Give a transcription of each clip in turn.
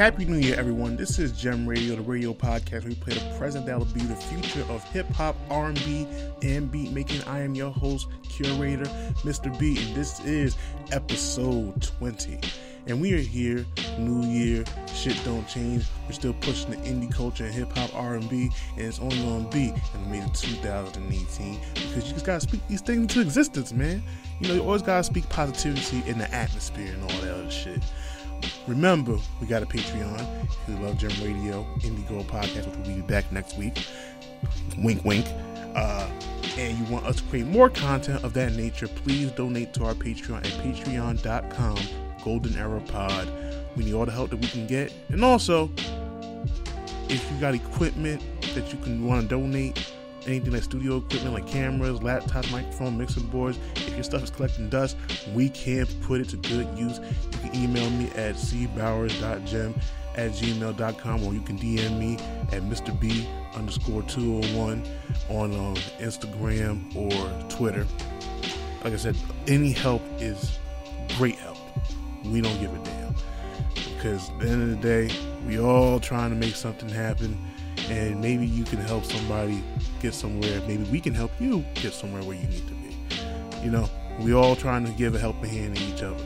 Happy New Year, everyone. This is Gem Radio, the radio podcast we play the present that will be the future of hip hop, R&B, and beat making. I am your host, curator, Mr. B, and this is episode 20. And we are here, New Year, shit don't change. We're still pushing the indie culture and hip hop, R&B, and it's only gonna be in the of 2018 because you just gotta speak these things into existence, man. You know, you always gotta speak positivity in the atmosphere and all that other shit. Remember, we got a Patreon. You love Gem Radio, Indie Girl Podcast, which will be back next week. Wink, wink. Uh, and you want us to create more content of that nature, please donate to our Patreon at patreon.com, Golden Pod. We need all the help that we can get. And also, if you got equipment that you can want to donate, anything like studio equipment like cameras, laptops, microphone, mixing boards. If your stuff is collecting dust, we can put it to good use. You can email me at cbowers.gem at gmail.com or you can DM me at Mr. B underscore 201 on um, Instagram or Twitter. Like I said, any help is great help. We don't give a damn. Because at the end of the day, we all trying to make something happen and maybe you can help somebody get somewhere. Maybe we can help you get somewhere where you need to be. You know, we all trying to give a helping hand to each other.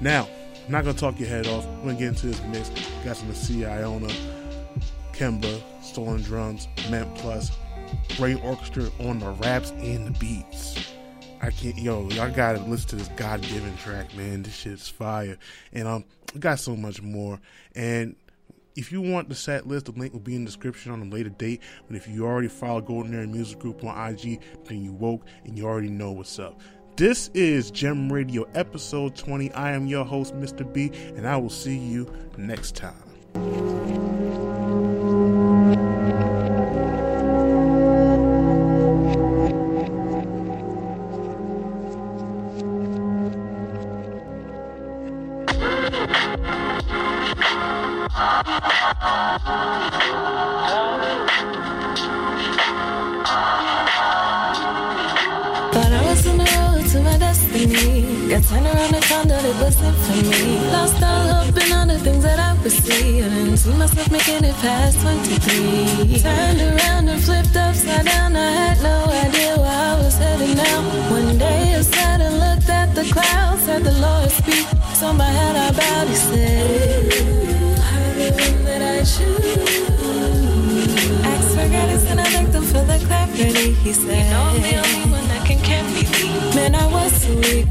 Now, I'm not gonna talk your head off. I'm gonna get into this mix. Got some C. Iona, Kemba, Stolen Drums, Ment Plus, Brain Orchestra on the raps and the beats. I can't, yo, y'all gotta listen to this God given track, man. This shit's fire. And um, got so much more. And if you want the set list, the link will be in the description on a later date. But if you already follow Golden Era Music Group on IG, then you woke and you already know what's up. This is Gem Radio episode 20. I am your host, Mr. B, and I will see you next time. Turned around and flipped upside down. I had no idea where I was headed now. One day I sat and looked at the clouds, heard the Lord speak. He said, that I. Ask for guidance and I them the clarity, he said. You know I'm the only one that can carry me. Man, I was so weak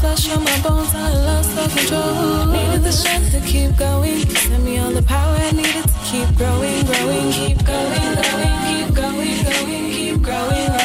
flesh of my bones, I lost all control. Needed the strength to keep going. He sent me all the power I needed to keep growing, growing, keep going, growing, keep going, going, keep growing,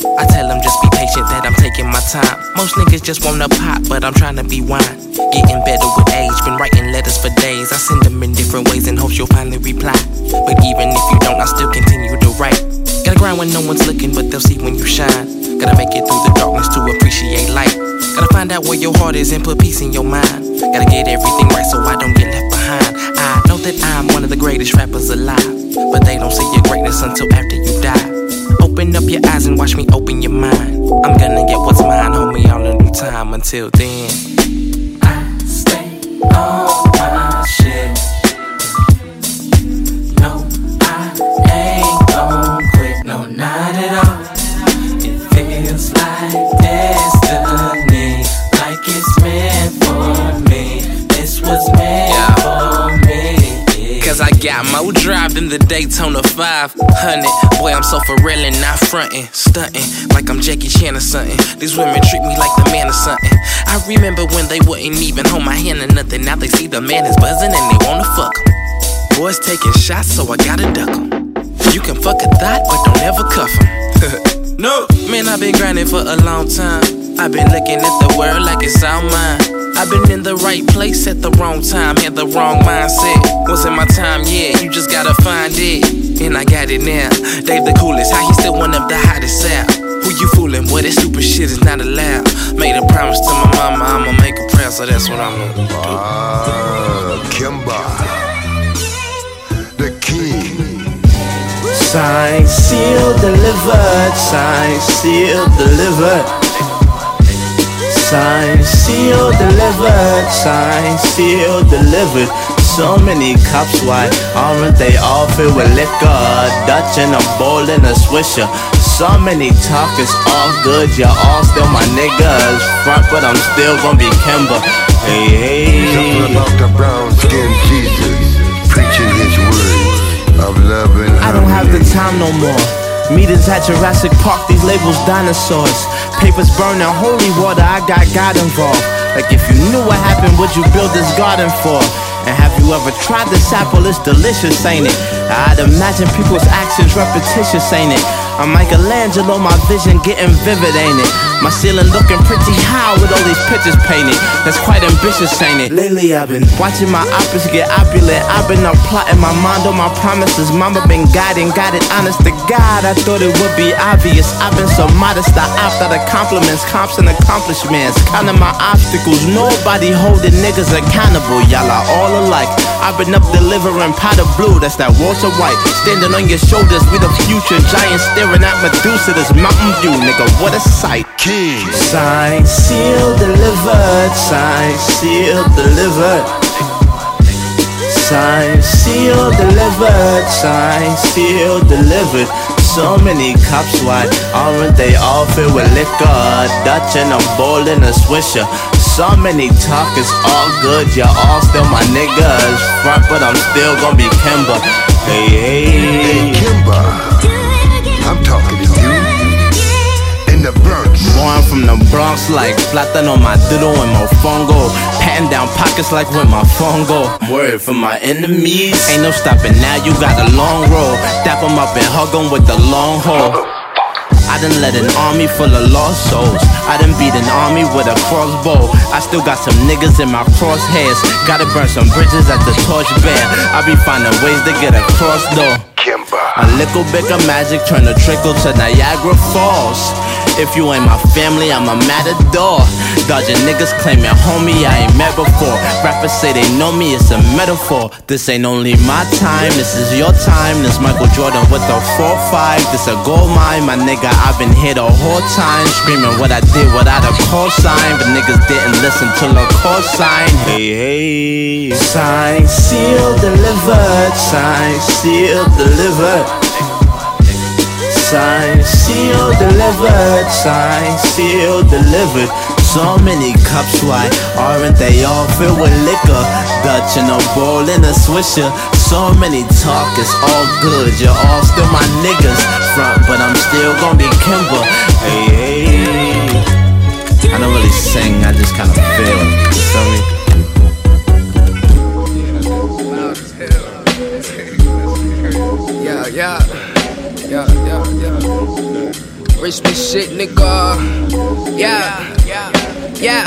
I tell them just be patient that I'm taking my time. Most niggas just wanna pop, but I'm trying to be wine. Getting better with age, been writing letters for days. I send them in different ways in hopes you'll finally reply. But even if you don't, I still continue to write. Gotta grind when no one's looking, but they'll see when you shine. Gotta make it through the darkness to appreciate light. Gotta find out where your heart is and put peace in your mind. Gotta get everything right so I don't get left behind. I know that I'm one of the greatest rappers alive, but they don't see your greatness until after you die. Open up your eyes and watch me open your mind. I'm gonna get what's mine, homie, all in due time. Until then, I stay on got more drive than the Daytona 500. Boy, I'm so for real and not frontin', stuntin' like I'm Jackie Chan or something. These women treat me like the man or something. I remember when they wouldn't even hold my hand or nothing. Now they see the man is buzzing and they wanna fuck him. Boys taking shots, so I gotta duck him. You can fuck a thought, but don't ever cuff him. no, man, I've been grinding for a long time. I've been looking at the world like it's all mine. I've been in the right place at the wrong time, had the wrong mindset. Wasn't my time yet, you just gotta find it. And I got it now. Dave the coolest, how he still one of the hottest out. Who you fooling? Boy, that stupid shit is not allowed. Made a promise to my mama, I'ma make a prayer, so that's what I'm gonna do. Ah, Kemba, Sign, seal, delivered. Sign, seal, delivered. Sign, seal, delivered. Sign, seal, delivered. So many cups, why aren't they all filled with liquor? Dutch and a bowl and a swisher. So many talkers, all good, you're all still my niggas. Front, but I'm still gonna be Kemba. Hey, hey. Something about the brown skinned Jesus, preaching of and I don't have the time no more. Meetings at Jurassic Park, these labels dinosaurs. Papers burning holy water, I got God involved. Like if you knew what happened, would you build this garden for? And have you ever tried this apple? It's delicious, ain't it? I'd imagine people's actions repetitious, ain't it? I'm Michelangelo, my vision getting vivid, ain't it? My ceiling looking pretty high with all these pictures painted. That's quite ambitious, ain't it? Lately I've been watching my operas get opulent. I've been up plotting my mind on my promises. Mama been guiding, got it honest to God. I thought it would be obvious. I've been so modest, I opt out of compliments, comps and accomplishments. Counting my obstacles, nobody holding niggas accountable. Y'all are all alike. I've been up delivering pot of blue, that's that water white. Standing on your shoulders, we the future giants staring at Medusa. This mountain view, nigga, what a sight. king. Sign, seal, delivered. Sign, seal, delivered. Sign, seal, delivered. Sign, seal, delivered. So many cops, why aren't they all filled with liquor? Dutch and a bowl and a swisher. So many talkers, all good, you're all still my niggas. Front, but I'm still gonna be Kemba. Hey, Hey, hey. Kemba, I'm talking to you. In the Bronx. Born from the Bronx like Plátano Maduro and my Mofongo. Patting down pockets like with my phone go. Word for my enemies. Ain't no stopping now, you got a long road. Dap 'em up and hug 'em with the long haul. I done led an army full of lost souls. I done beat an army with a crossbow. I still got some niggas in my crosshairs. Gotta burn some bridges at the torch bear. I be finding ways to get across though. Kemba. A little bit of magic turn a trickle to Niagara Falls. If you ain't my family, I'm a matador. Dodging niggas claiming homie I ain't met before. Rappers say they know me, it's a metaphor. This ain't only my time, this is your time. This Michael Jordan with a 4-5. This a gold mine, my nigga. I've been here the whole time. Screaming what I did without a call sign. But niggas didn't listen to the call sign. Hey, hey. Sign, seal, delivered. Sign, seal, delivered. Sign, seal, delivered. Sign, seal, delivered. So many cups, why aren't they all filled with liquor? Dutch in a bowl and a swisher. So many talkers, all good. You're all still my niggas. Front, but I'm still gonna be Kemba. Hey, hey. I don't really sing, I just kinda feel. You feel me? Yeah, yeah, yeah, yeah. Rich bitch shit, nigga. Yeah, yeah, yeah.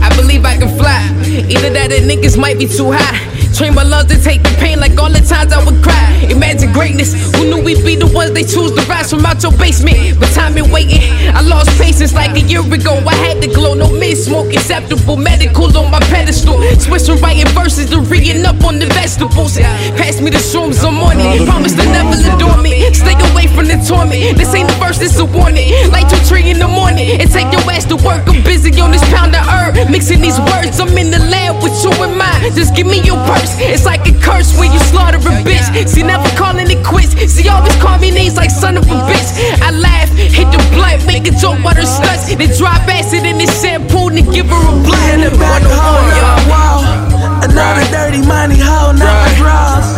I believe I can fly. Either that or niggas might be too high. Train my lungs to take the pain like all the times I would cry. Imagine greatness. Who knew we'd be the ones they choose to rise from out your basement? But time been waiting. I lost patience like a year ago. I had to glow. No mid smoke acceptable. Medicals on my pedestal. Switch from writing verses to reading up on the vegetables. Pass me the shrooms, I'm. Promise to never adore me. Stay away from the torment. This ain't the first, it's a warning. Light your tree in the morning and take your ass to work. I'm busy on this pound of herb. Mixing these words, I'm in the lab with you in mind. Just give me your purse curse. It's like a curse when you slaughter a bitch. See, never calling it quits. See, always call me names like son of a bitch. I laugh, hit the blunt, make a joke about her sluts. Then drop acid in the shampoo and give her a blunt. And back home, y'all. Another dirty money hoe, not right. draws.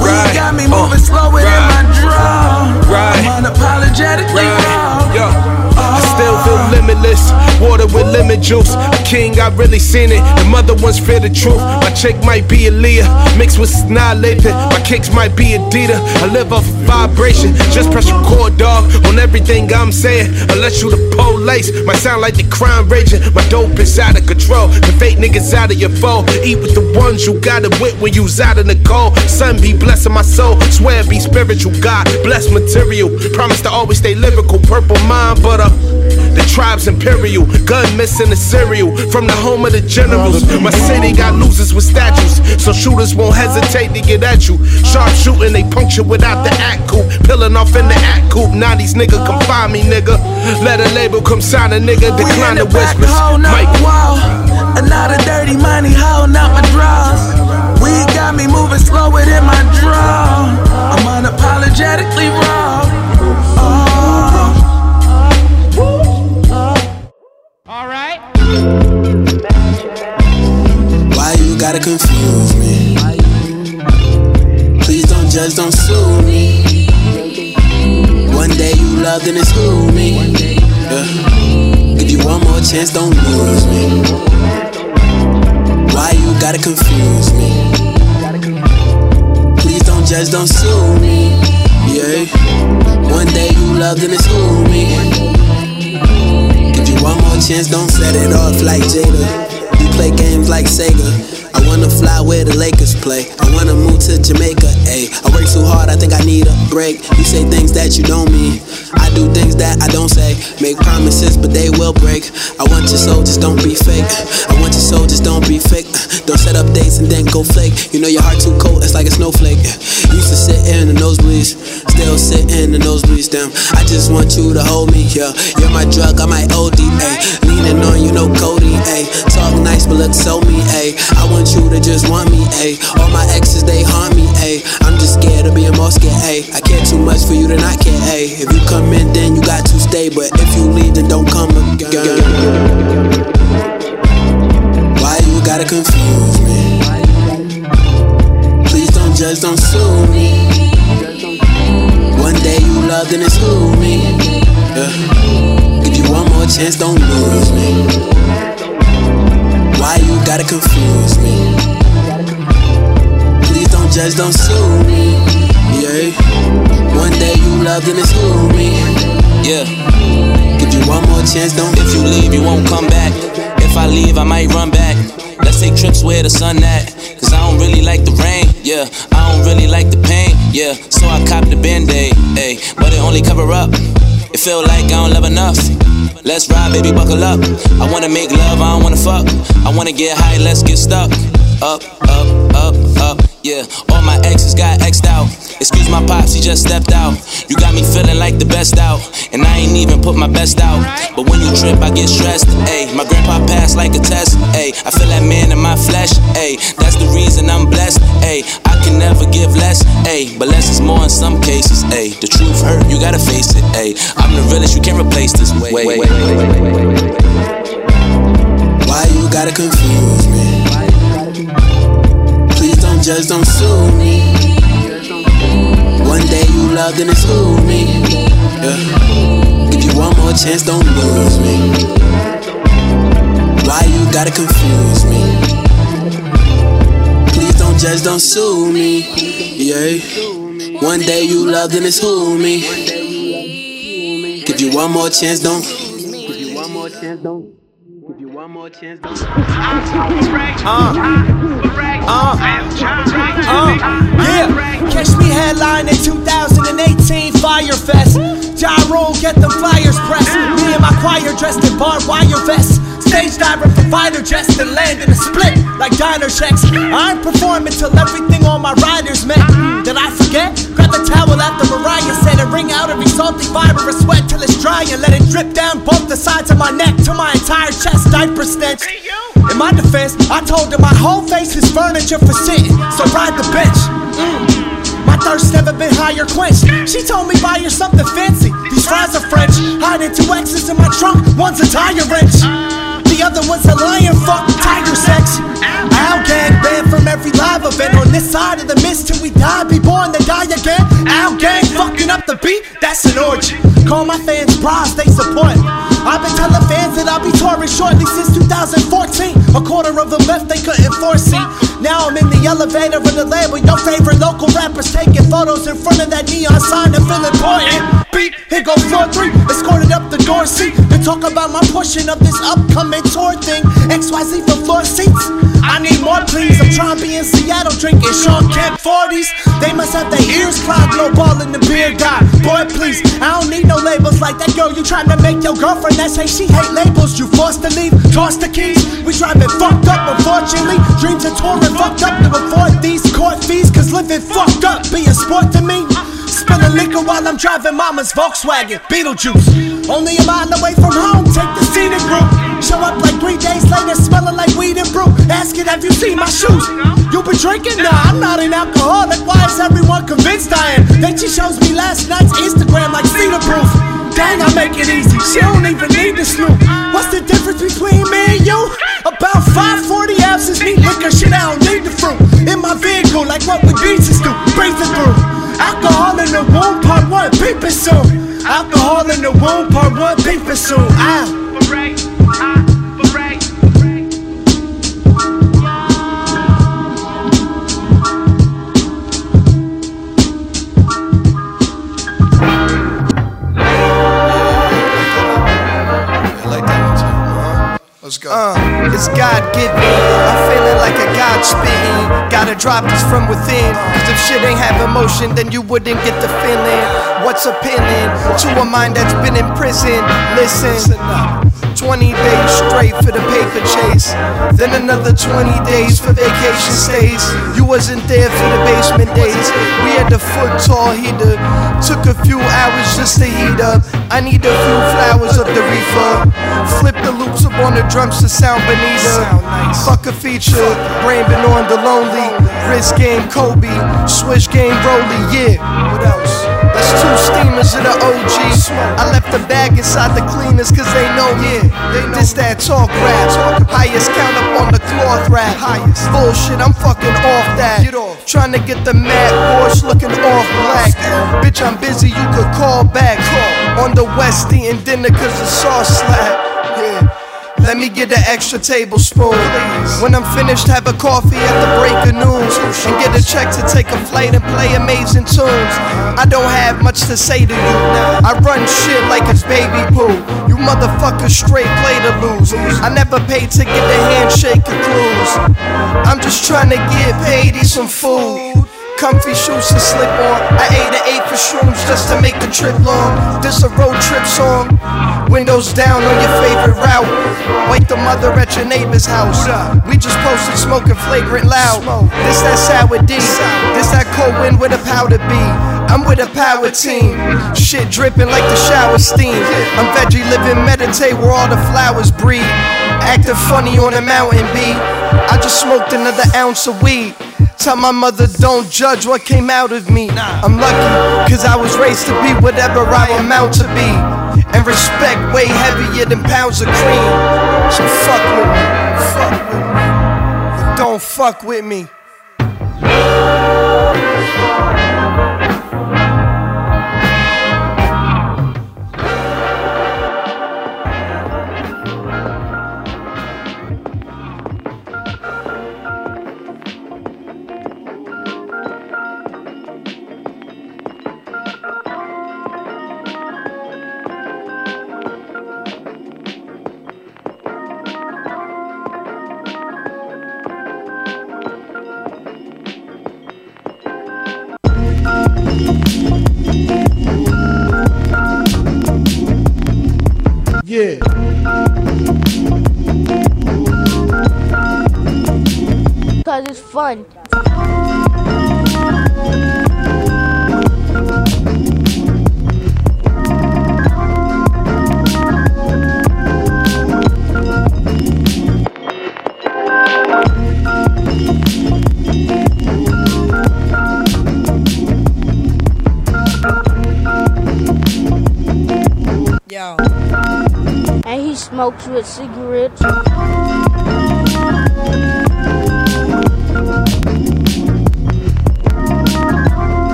Right. got me uh, moving slower than my draw. Right. I'm unapologetically raw. I lemon juice. A king, I really seen it. The mother ones fear the truth. My chick might be a Leah, mixed with Snarlated. My kicks might be Adidas. I live off of vibration. Just press record, dog, on everything I'm saying. Unless you the police, might sound like the crime raging. My dope is out of control. The fake niggas out of your foe. Eat with the ones you got it with when you's out in the cold. Sun be blessing my soul. Swear be spiritual. God bless material. Promise to always stay lyrical. Purple mind, but uh. The tribe's imperial, gun missing the cereal from the home of the generals. My city got losers with statues, so shooters won't hesitate to get at you. Sharp shooting, they puncture without the act coupe. Peeling off in the act coupe. Now these nigga come find me, nigga. Let a label come sign a nigga, decline the whispers. Mike. Wall. Another dirty money holding out my drawers. Weed got me moving slower than my draw. I'm unapologetically raw. Uh, gotta confuse me. Please don't judge, don't sue me. One day you loved and it's who me. Yeah. Give you one more chance, don't lose me. Why you gotta confuse me? Please don't judge, don't sue me. Yeah. One day you loved and it's who me. Give you one more chance, don't set it off like Jada. You play games like Sega. I wanna fly where the Lakers play. I wanna move to Jamaica, ayy. I work too hard, I think I need a break. You say things that you don't mean. I do things that I don't say. Make promises, but they will break. I want your soul, just don't be fake. I want your soul, just don't be fake. Don't set up dates and then go flake. You know your heart too cold, it's like a snowflake. Used to sit in the nosebleeds, still sit in the nosebleeds. Damn, I just want you to hold me, yeah. You're my drug, I might OD, ayy. Leaning on you, no Cody, ayy. Talk nice, but look so me, ayy. I want you to just want me, ayy. All my exes, they haunt me, ayy. I'm just scared of being ayy. I care too much for you care, ayy. If you come in, then you got to stay. But if you leave, then don't come again. Why you gotta confuse me? Please don't judge, don't sue me. One day you loved and it's who me. Yeah. Give you one more chance, don't lose me. Why you gotta confuse me? Please don't sue me. Yeah. One day you loved and it's me. Yeah. Give you one more chance, don't. If you leave, you won't come back. If I leave, I might run back. Let's take trips where the sun at. Cause I don't really like the rain, yeah. I don't really like the pain, yeah. So I cop the band-aid, ayy. But it only cover up. It feel like I don't love enough. Let's ride, baby, buckle up. I wanna make love, I don't wanna fuck. I wanna get high, let's get stuck. Up, up, up, up, yeah. All my exes got X'd out. Excuse my pops, he just stepped out. You got me feeling like the best out. And I ain't even put my best out. But when you trip, I get stressed, ayy. My grandpa passed like a test, ayy. I feel that man in my flesh, ayy. That's the reason I'm blessed, ayy. I can never give less, ayy. But less is more in some cases, ayy. The truth hurt, you gotta face it, ayy. I'm the realest, you can't replace this. Wait, wait, wait, wait, wait, wait, wait, Why you gotta confuse me? Please don't sue me. One day you loved and it's who me. Yeah. Give you one more chance, don't lose me. Why you gotta confuse me? Please don't judge, don't sue me. Yeah. One day you loved and it's who me. Give you one more chance, don't. Give you one more chance, don't. One more chance, don't. Uh, uh, uh, yeah. Catch me headline in 2018 Fyre Fest. Gyro, get the flyers pressed. Me and my choir dressed in barbed wire vests. Stage diving for fighter jets and land in a split like diner checks. I ain't performing till everything on my riders met. Did I forget? Grab the towel at the Mariah said and wring out every salty fiber of sweat till it's dry and let it drip down both the sides of my neck to my entire chest. Diaper stench. In my defense, I told her my whole face is furniture for sitting, so ride the bench. Mm. My thirst never been higher quenched. She told me buy her something fancy. These fries are French. Hiding two X's in my trunk. One's a tire wrench. The other one's a lion fuck tiger sex. Owl gang banned from every live event on this side of the mist till we die. Be born to die again. Owl gang fucking up the beat. That's an orgy. Call my fans bras, they support. I've been telling fans that I'll be touring shortly since 2014. A quarter of them left, they couldn't foresee. Now I'm in the elevator of the label. Your favorite local rappers taking photos in front of that neon sign and feel important. Beat, here go floor three, escorted up the door seat. To talk about my portion of this upcoming tour thing. XYZ for floor seats. I need more, please. I'm trying to be in Seattle drinking Shawn Kemp 40s. They must have their ears clogged, no ball in the beer guy. Boy, please, I don't need no labels like that girl you trying to make your girlfriend. That's hey, she hate labels. You forced to leave, toss the keys. We driving fucked up, unfortunately. Dreams of touring fucked up to afford these court fees. Cause living fucked up be a sport to me. Spilling liquor while I'm driving mama's Volkswagen Beetlejuice. Only a mile away from home, take the scenic route. Show up like three days later, smelling like weed and brew. Asking, have you seen my shoes? You been drinking? Nah, I'm not an alcoholic. Why is everyone convinced I am? Then she shows me last night's Instagram like cedar proof. Dang, I make it easy. She don't even need the snoop. What's the difference between me and you? About 540 ounces neat liquor. Shit, I don't need the fruit. In my vehicle, like what we Jesus do. Breathing through. Alcohol in the womb, part one, peeping soon. Alcohol in the womb, part one, peeping soon. Ah. Uh, it's God given. I'm feeling like a God spitting. Gotta drop this from within. Cause if shit ain't have emotion, then you wouldn't get the feeling. What's appealing to a mind that's been in prison? Listen. 20 days straight for the paper chase. Then another 20 days for vacation stays. You wasn't there for the basement days. We had the foot tall heater. Took a few hours just to heat up. I need a few flowers of the reefer. Flip the loops up on the drums to sound Benita. Fuck a feature. Brain been on the lonely. Wrist game Kobe. Swish game Rolly. Yeah. What else? That's two steamers of the OG. I left the bag inside the cleaners cause they know me. This that talk rap. Highest count up on the cloth rap. Highest. Bullshit, I'm fucking off that. Get off. Trying to get the mad Porsche looking off black. Bitch, I'm busy, you could call back. On the west eating dinner cause the sauce slap. Let me get an extra tablespoon. When I'm finished, have a coffee at the break of noon. And get a check to take a flight and play amazing tunes. I don't have much to say to you. I run shit like it's baby poo. You motherfuckers straight play to lose. I never paid to get the handshake of clues. I'm just trying to get paid, some food. Comfy shoes to slip on. I ate an eight for shrooms just to make the trip long. This a road trip song. Windows down on your favorite route. Wake the mother at your neighbor's house. We just posted smoking flagrant loud. This that sour D. This that cold wind with a powder B. I'm with a power team. Shit dripping like the shower steam. I'm veggie living, meditate where all the flowers breed. Acting funny on the mountain B. I just smoked another ounce of weed. Tell my mother don't judge what came out of me. I'm lucky, cause I was raised to be whatever I amount to be. And respect way heavier than pounds of cream. So fuck with me, fuck with me. But don't fuck with me. Fun. Yo. And he smokes with cigarettes.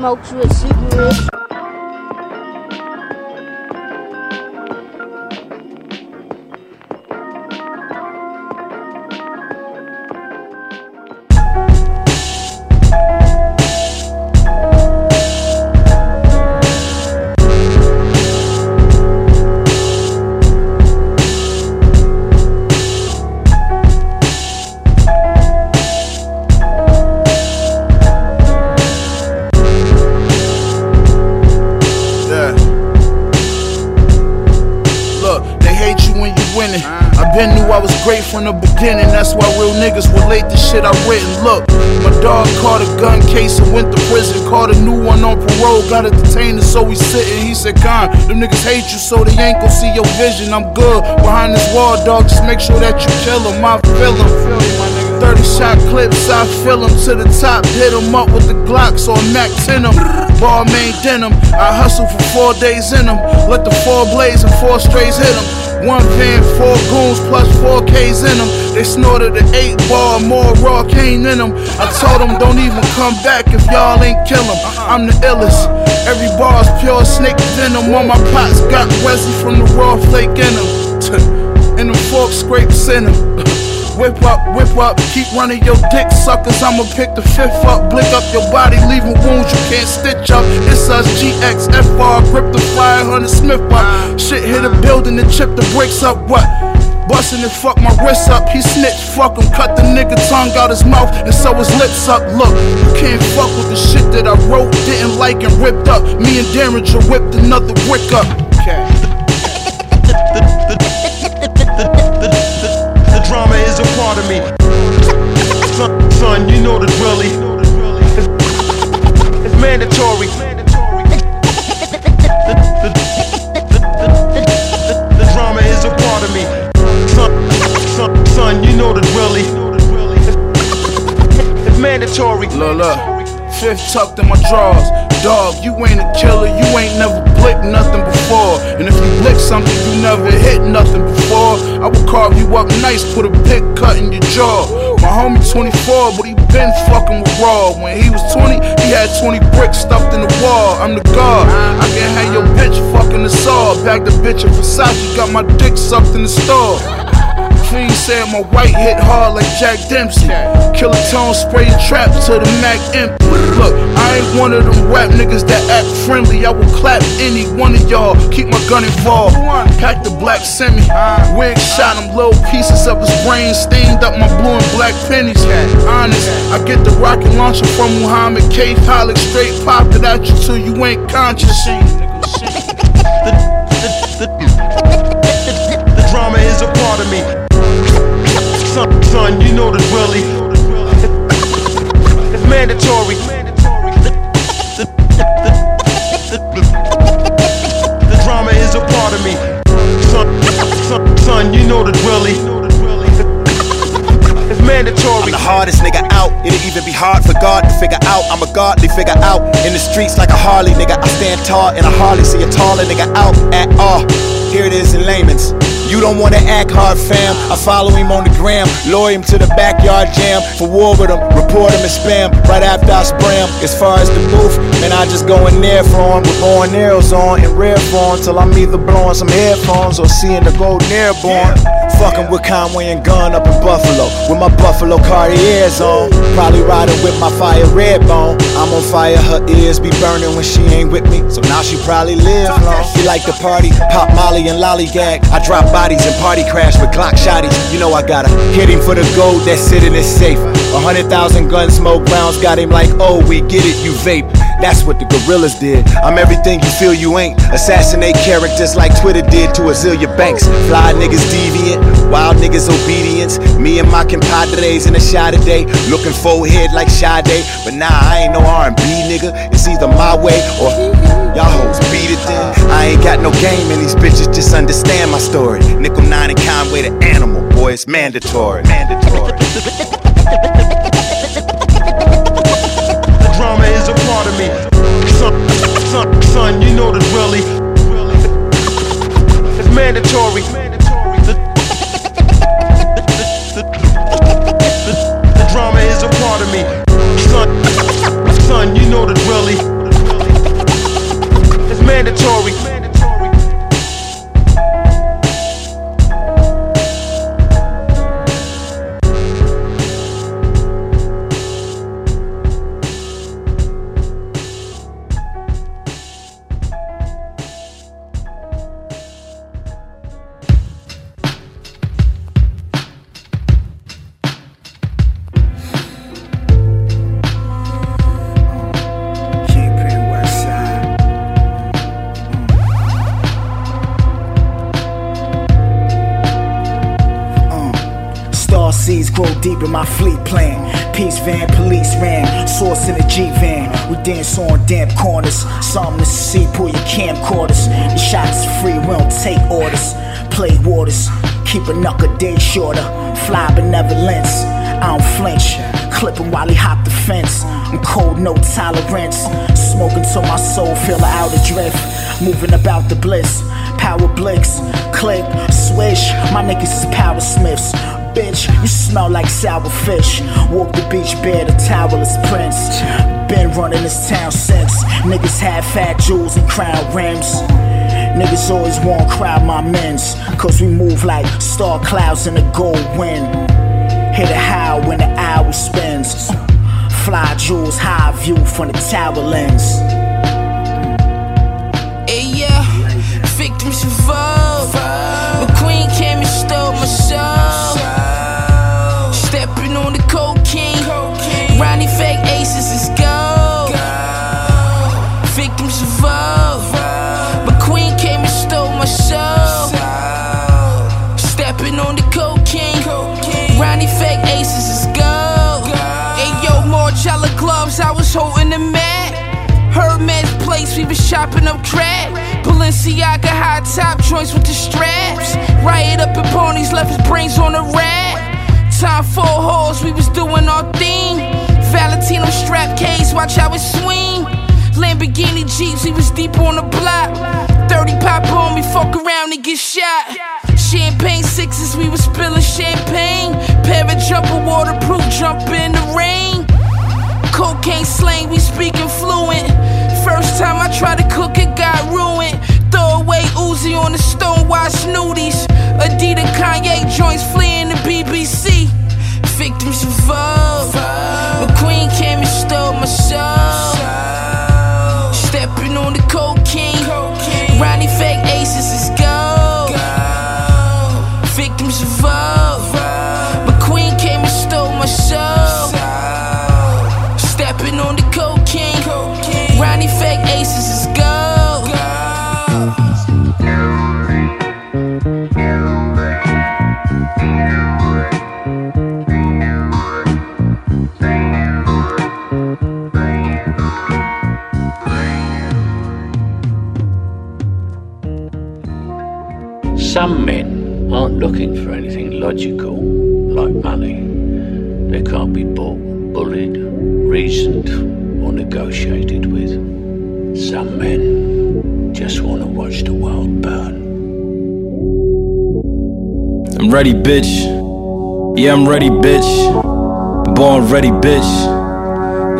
Smokes with cigarettes. Beginning. That's why real niggas relate to shit I written. Look, my dog caught a gun case and went to prison. Caught a new one on parole, got it detained, so we sitting. He said, Con, them niggas hate you, so they ain't gon' see your vision. I'm good behind this wall, dog. Just make sure that you kill him. I feel him. 30 shot clips, I fill them to the top. Hit them up with the Glocks or Max in them. Balmain denim. I hustle for four days in them. Let the four blaze and four strays hit them. One van, four goons plus four K's in them. They snorted an eight ball, more raw cane in them. I told them don't even come back if y'all ain't kill them. I'm the illest. Every bar's pure snake venom. On my pots got Wesley from the raw flake in them. And them fork scrapes in them. Whip up, whip up, keep running your dick suckers. I'ma pick the fifth up, blick up your body, leaving wounds you can't stitch up. It's us, GX, FR, grip the 500 Smith up. Shit hit a building and chip the bricks up. What? Bustin' and fuck my wrist up. He snitched, fuck him, cut the nigga tongue out his mouth and sew his lips up. Look, you can't fuck with the shit that I wrote, didn't like and ripped up. Me and Derringer whipped another brick up. Okay. Me. Son, son you know the drilly. It's, mandatory. The, drama is a part of me. Son, son, son you know the drilly. It's, it's mandatory. Look. Fifth tucked in my drawers. Dog, you ain't a killer, you ain't never blicked nothing before. And if you blick something, you never hit nothing before. I will carve you up nice, put a big cut in your jaw. My homie 24, but he been fucking with Raw. When he was 20, he had 20 bricks stuffed in the wall. I'm the god. I can have your bitch fucking the saw. Back the bitch in Versace, got my dick sucked in the store. Fiend said my white hit hard like Jack Dempsey. Killer tone spray trap to the Mac empty. Look, I ain't one of them rap niggas that act friendly. I will clap any one of y'all. Keep my gun involved. Pack the black semi. Wig shot him, little pieces of his brain stained up my blue and black pennies. Honest, I get the rocket launcher from Muhammad K. Pollock. Straight pop it at you till you ain't conscious. The, the, the, the drama is a part of me. Son, son you know the drilly. It's mandatory. The, drama is a part of me. Son, son, son you know the. It's mandatory. I'm the hardest nigga out. It'll even be hard for God to figure out. I'm a godly figure out. In the streets like a Harley nigga. I stand tall in a Harley. See a taller nigga out at all. Here it is in layman's. You don't wanna act hard, fam. I follow him on the gram, lure him to the backyard jam. For war with him, report him as spam. Right after I spray him. As far as the booth, man, I just go in there for him with born arrows on in rare form till I'm either blowing some headphones or seeing the golden airborne. Fucking with Conway and Gun up in Buffalo with my Buffalo Cartiers on. Probably riding with my fire red bone. I'm on fire, her ears be burning when she ain't with me. So now she probably live long. She like to party, pop Molly and lollygag. I drop bodies and party crash with Glock shotties. You know I gotta hit him for the gold that's sitting in safe. A hundred thousand gun smoke rounds got him like, oh, we get it, you vape. That's what the gorillas did. I'm everything you feel you ain't. Assassinate characters like Twitter did to Azealia Banks. Fly niggas deviant, wild niggas obedience. Me and my compadres in a shot today, looking forehead like Sade. But nah, I ain't no R&B nigga. It's either my way or y'all hoes beat it then. I ain't got no game in these bitches, just understand my story. Nickel nine and Conway the animal, boy, it's mandatory. Mandatory. The drama is a part of me. Son, son, son, you know the drilly. It's mandatory. Mandatory. Dance on damp corners. Some to see, pull your camcorders. The shot is free, we don't take orders. Play waters, keep a knuckle day shorter. Fly benevolence, I don't flinch. Clipping while he hop the fence. I'm cold, no tolerance. Smoking till my soul feel the outer drift. Moving about the bliss. Power blicks, click, swish. My niggas is power smiths. Bitch, you smell like sour fish. Walk the beach bare, the toweless prince. Been running this town since. Niggas had fat jewels and crown rims. Niggas always want crowd my men's. Cause we move like star clouds in a gold wind. Hear the howl when the hour spins. Fly jewels, high view from the tower lens. Hey, yeah, victims involved. Chopping up crab. Balenciaga high top joints with the straps. Riot up in ponies, left his brains on the rack. Time for hoes, we was doing our thing. Valentino strap case, watch how it swing. Lamborghini Jeeps, we was deep on the block. 30 pop on me, fuck around and get shot. Champagne sixes, we was spilling champagne. Pair of jumper waterproof, jump in the rain. Cocaine slang, we speaking fluent. First time I tried to cook it, got ruined. Throw away Uzi on the stone, watch nudies. Adidas, Kanye joints fleeing the BBC. Victims involved. But Queen came and stole my soul. Stepping on the cocaine. Ronnie fake aces is logical like money. They can't be bought, bullied, reasoned, or negotiated with. Some men just want to watch the world burn. I'm ready, bitch. Yeah, I'm ready, bitch. Born ready, bitch.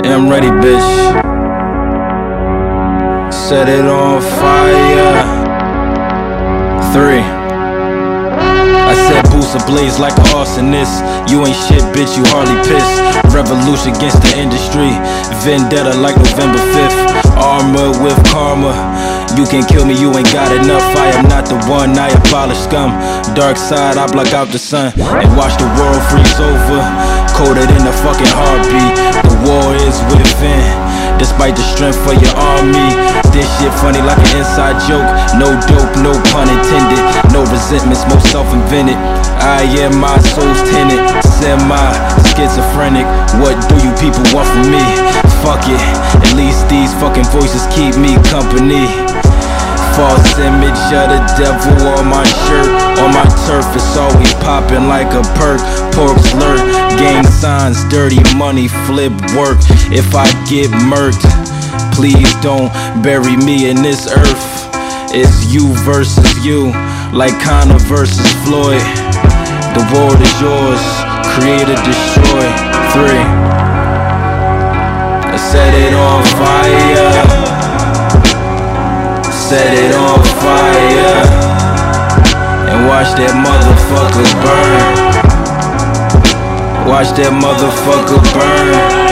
Yeah, I'm ready, bitch. Set it on fire. Three. Said boots ablaze like an arsonist. You ain't shit, bitch, you hardly piss. Revolution against the industry. Vendetta like November 5th. Armor with karma. You can kill me, you ain't got enough. I am not the one, I abolish scum. Dark side, I block out the sun and watch the world freeze over. Colder than a fucking heartbeat. The war is within. Despite the strength of your army. This shit funny like an inside joke. No dope, no pun intended. No resentments, most self-invented. I am my soul's tenant, semi schizophrenic. What do you people want from me? Fuck it, at least these fucking voices keep me company. False image of the devil on my shirt. On my turf, it's always popping like a perk. Pork slur, gang signs, dirty money, flip work. If I get murked, please don't bury me in this earth. It's you versus you, like Conor versus Floyd. The world is yours, create or destroy. Three. I set it on fire set it on fire and watch that motherfucker burn. Watch that motherfucker burn.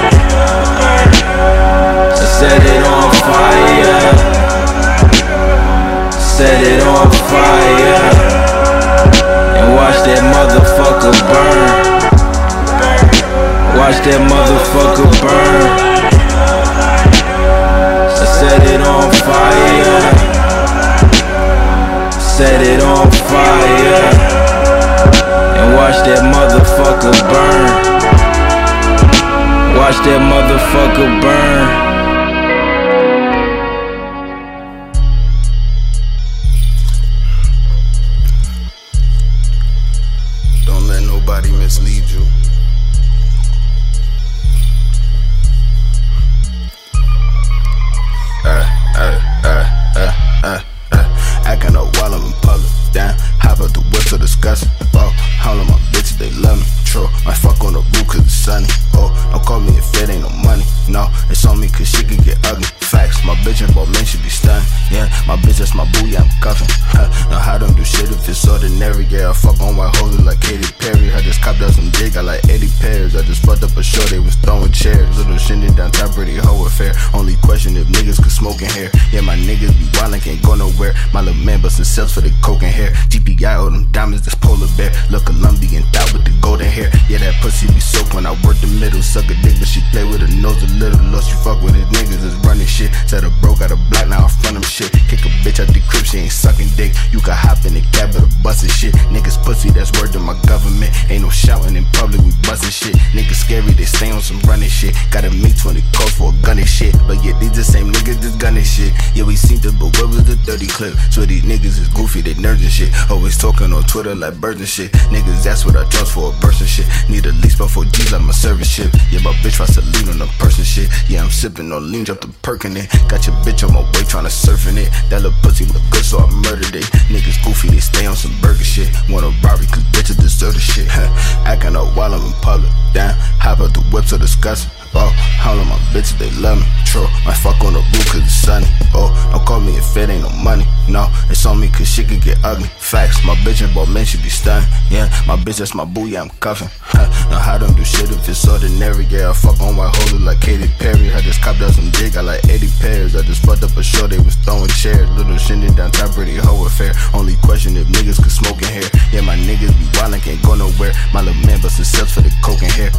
And shit. Niggas, that's what I trust for a person shit. Need at least about 4 G's like my service ship. Yeah, my bitch tries to lean on a person shit. Yeah, I'm sipping on lean, drop the perk in it. Got your bitch on my way tryna surf in it. That little pussy look good, so I murdered it. Niggas goofy, they stay on some burger shit. Want a robbery, cause bitches deserve the shit. Acting up while I'm in public. Damn, hop out the whip to discuss. Oh, all of my bitches, they love me. True, might fuck on the roof cause it's sunny. Oh, don't call me if it ain't no money. No, it's on me cause shit can get ugly. Facts, my bitch and both men should be stunned. Yeah, my bitch, that's my boo, yeah, I'm cuffing. Huh, now, how them do shit if it's ordinary? Yeah, I fuck on white hoes like Katy Perry. I just copped out some dick, I like 80 pairs. I just fucked up a show, they was throwing chairs. Little shindig down top, pretty hoe affair. Only question if niggas could smoke in here. Yeah, my niggas be wildin', can't go nowhere. My little man bustin' cells for the coke in here.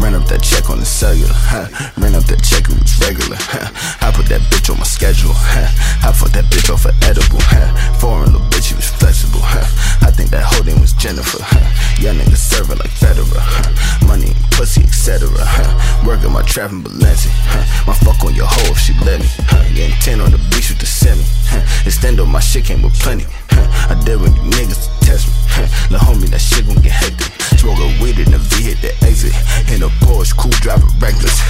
Ran up that check on the cellular, huh? Ran up that check, it was regular, huh? I put that bitch on my schedule, huh? I fucked that bitch off for edible, huh? Foreign little bitch, she was flexible, huh? I think that whole was Jennifer, huh? Young nigga serving like Federer, huh? Money and pussy, etc., huh? Working my trap in Balenci, huh? My fuck on your hoe if she let me, huh? Getting 10 on the beach with the semi, huh? Extend on my shit came with plenty, huh? I did when you niggas test me, huh? La homie, that shit gon' get hectic. Smoke a weed in the V, hit the exit. In a Porsche, cool driver, reckless.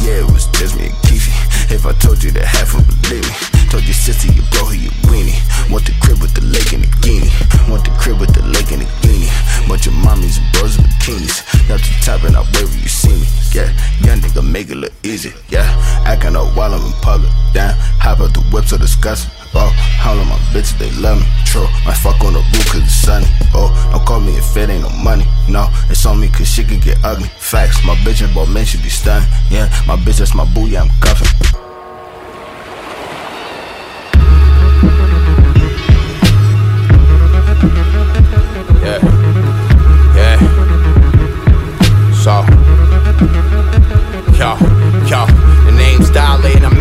Yeah, it was just me and Keefy. If I told you that half would believe me. Told your sister, you bro, you weenie. Want the crib with the lake and the guinea. Want the crib with the lake and the guinea. Bunch of mommies and bros in bikinis. Not the top and I wave you see me. Yeah, young nigga make it look easy. Yeah, acting up while I'm in public. Damn, hop out the whip to discuss. Oh, all of my bitches, they love me. True, might fuck on the roof cause it's sunny. Oh, don't call me if it ain't no money. No, it's on me cause shit can get ugly. Facts, my bitch and both men should be stunned. Yeah, my bitch, that's my boo, yeah, I'm cuffing. Yeah. Yeah. So. Yo,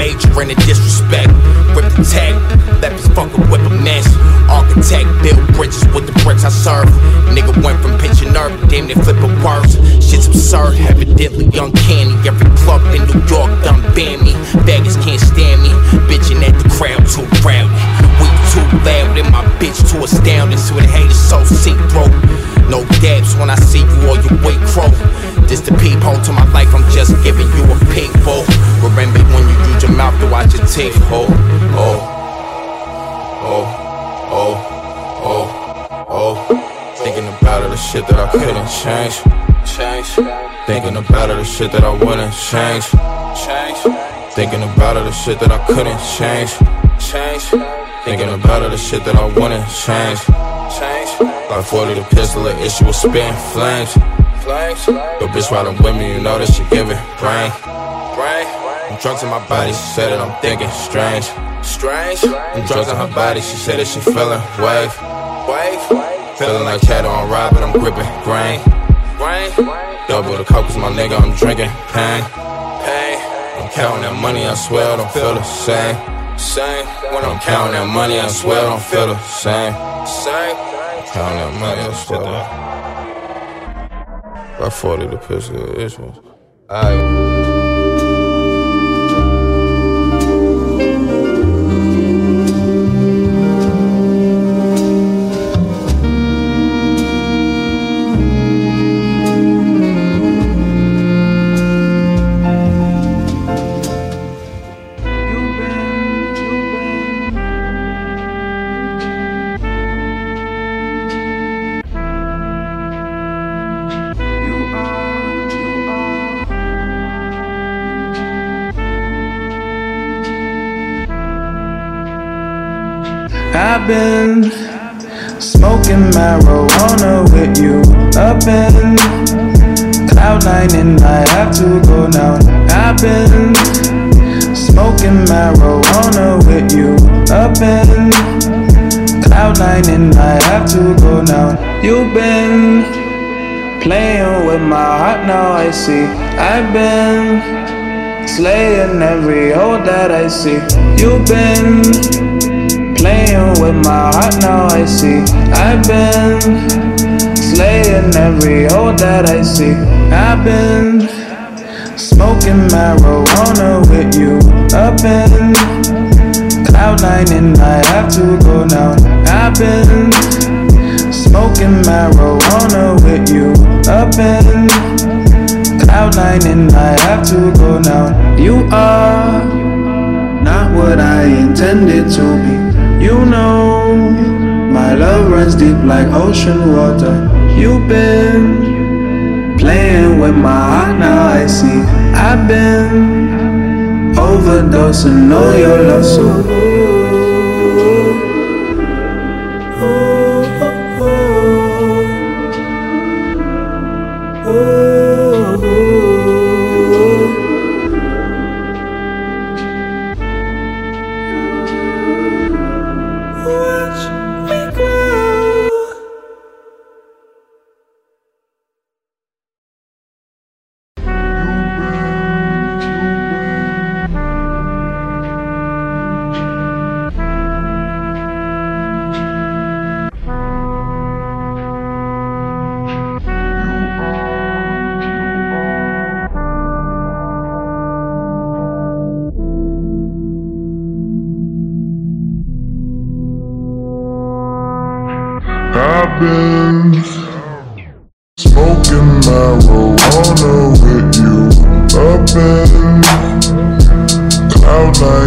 majoring in disrespect. Rip the tag, let this fucker whip a mess. Architect, build bridges with the bricks I serve. Nigga went from pitching nerve, damn near flipping words. Shit's absurd, evidently uncanny. Every club in New York done ban me. Baggers can't stand me. Bitching at the crowd too proud. We too loud and my bitch too astounding. So the haters so sick, bro. No dabs when I see you or your weight crow. This the peephole to my life, I'm just giving teeth. Oh, oh, oh, oh, oh, oh. Thinking about all the shit that I couldn't change. Change. Thinking about all the shit that I wouldn't change. Change. Thinking about all the shit that I couldn't change. Change. Thinking about all the shit that I wouldn't change. Change. Like 40 the pistol, the issue was spitting flames. Flames. Your bitch riding with me, you know that she giving brain. I'm drugs in my body, she said that I'm thinking strange. Strange. I'm drugs in her body, she said that she feeling wave. Wave. Feeling like Chad on ride, but I'm gripping grain. Grain. Double the coke, cause my nigga, I'm drinking pain. Pain. I'm counting that money, I swear I don't feel the same. Same. When I'm counting that money, I swear I don't feel the same. Same. Counting that money, I swear. By 40 the pistol, issues. Alright. I've been smoking marijuana with you up in cloud nine and I have to go now. I've been smoking marijuana with you up in cloud nine and I have to go now. You've been playing with my heart now. I see. I've been slaying every hole that I see. You've been playing with my heart now I see. I've been slaying every hole that I see. I've been smoking marijuana with you. Up in cloud nine and I have to go now I've been smoking marijuana with you. Up in cloud nine and I have to go now You are not what I intended to be you know, my love runs deep like ocean water. You've been playing with my heart, now I see. I've been overdosing on your love, so.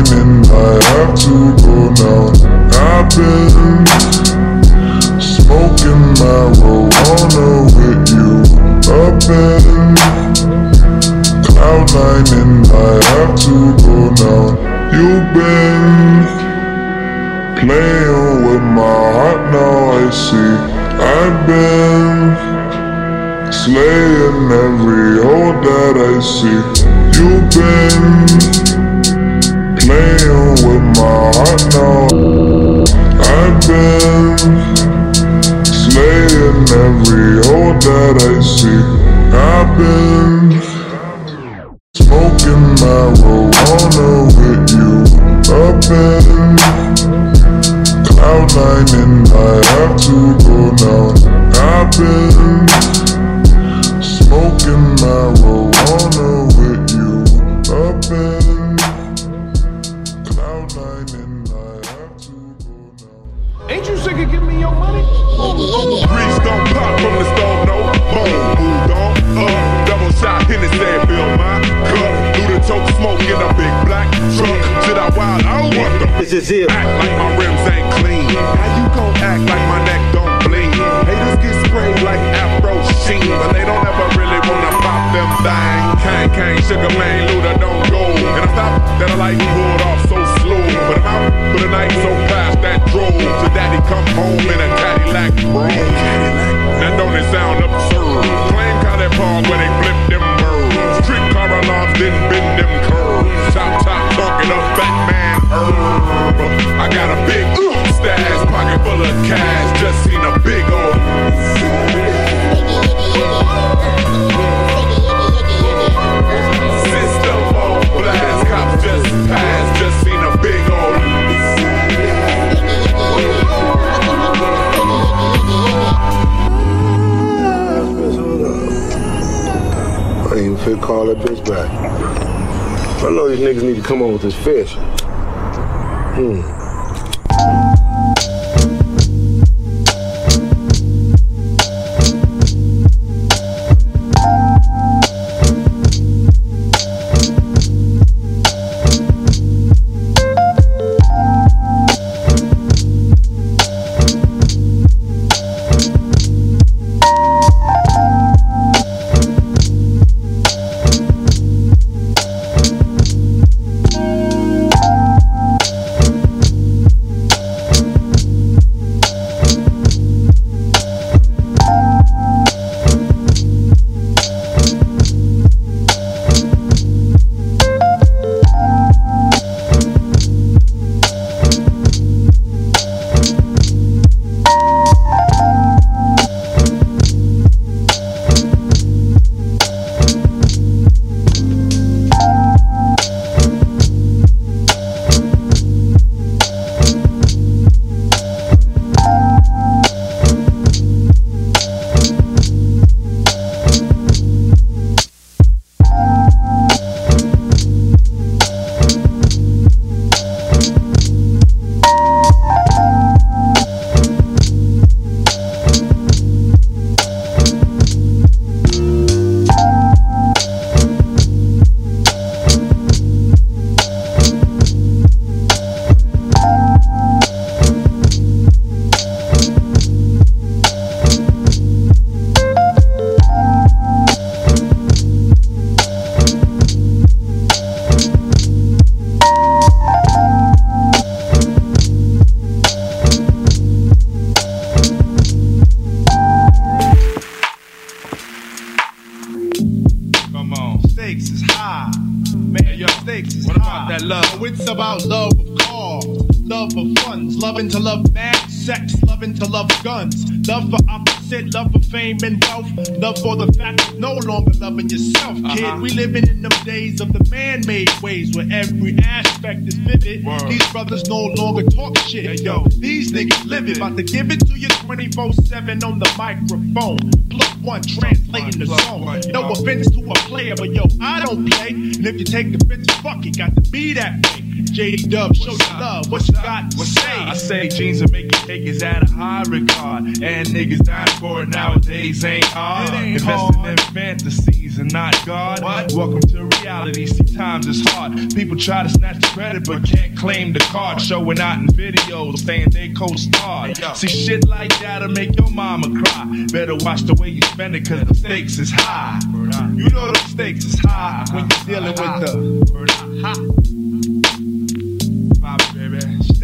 Cloud I have to go now. I've been smoking marijuana with you up in cloud nine and I have to go now. You've been Playing with my heart now I see I've been slaying every hole that I see You've been playing with my heart now I've been slaying every hole that I see. I've been smoking marijuana with you. Up in cloud nine and I have to go now. I've been This is it. Act like my rims ain't clean. How you gon' act like my neck don't bleed? Haters get sprayed like Afro Sheen, but they don't ever really wanna pop them thang. Kang Kang, Sugar Man, Luda don't go. And I stop that I like pulled off so slow. But I'm out for the night so fast that drove. So daddy come home in a Cadillac bro. That don't it sound absurd. Claim College Park where they flip them birds. Street car alarms didn't bend them curves. Top top talking up fat man herb. I got a big uh, stash, pocket full of cash. Just seen a big old. On blast, cops just passed. Just seen a big old. I even fit call that bitch back. I know these niggas need to come on with this fish. Hmm. Love? It's about love of cause, love of funds, loving to love mad sex, loving to love guns, love for opposite, love for fame and wealth, love for the fact of no longer loving yourself, kid. Uh-huh. We living in them days of the man-made ways where every aspect is vivid. These brothers no longer talk shit, yo. These niggas live it, about to give it to you 24/7 on the microphone. Plus one translating the song. No offense to a player, but yo, I don't play. And if you take the offense, fuck it, got to be that way. JD Dub, show your love. What you got to say? I say jeans are making is at a high regard. And niggas dying for it nowadays ain't hard. Investing in fantasies and not God. Welcome to reality. See, times is hard. People try to snatch the credit but can't claim the card. Showing out in videos saying they co starred See, shit like that'll make your mama cry. Better watch the way you spend it cause the stakes is high. You know the stakes is high when you're dealing with the.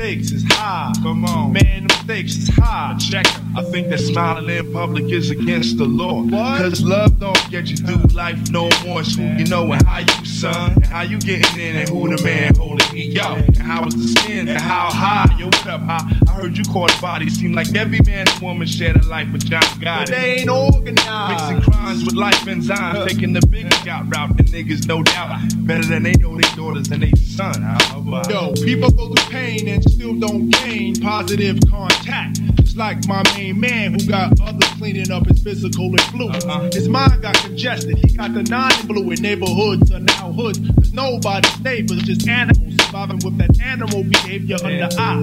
Stakes is high. Come on. Man, them stakes is high. Check. I think that smiling in public is against the law. Cause love don't get you through life no more. Who you know and how you son. And how you getting in and who the man holding me. Yo, and how is the skin and how high. Yo, what up? I heard you caught body. Seem like every man and woman shared a life with John God. But they ain't organized. Mixing crimes with life enzymes. Taking the big scout route. the niggas no doubt better than they know their daughters and their son. Yo, people go through pain and still don't gain positive contact. Just like my main man who got others cleaning up his physical influence. Uh-huh. His mind got congested. He got the nine blue in neighborhoods are now hoods. Cause nobody's neighbors, just animals surviving with that animal behavior under eye.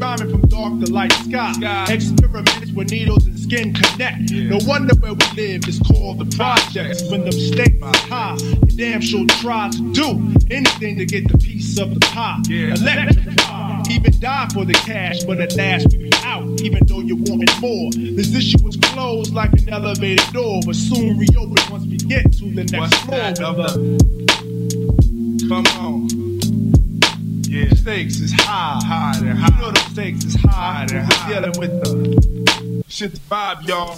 Rhyming from dark to light sky. Experiments where needles and skin connect. No wonder where we live is called the projects. When the stakes are high, you damn sure try to do anything to get the piece of the pie. Electrify, even die for the cash, but at last we be out, even though you wanted more. This issue was closed like an elevator door, but soon reopen once we get to the next floor. brother. Come on. Stakes is high, high, and high. You know the stakes is high, and high. We're dealing with the shit the vibe, y'all.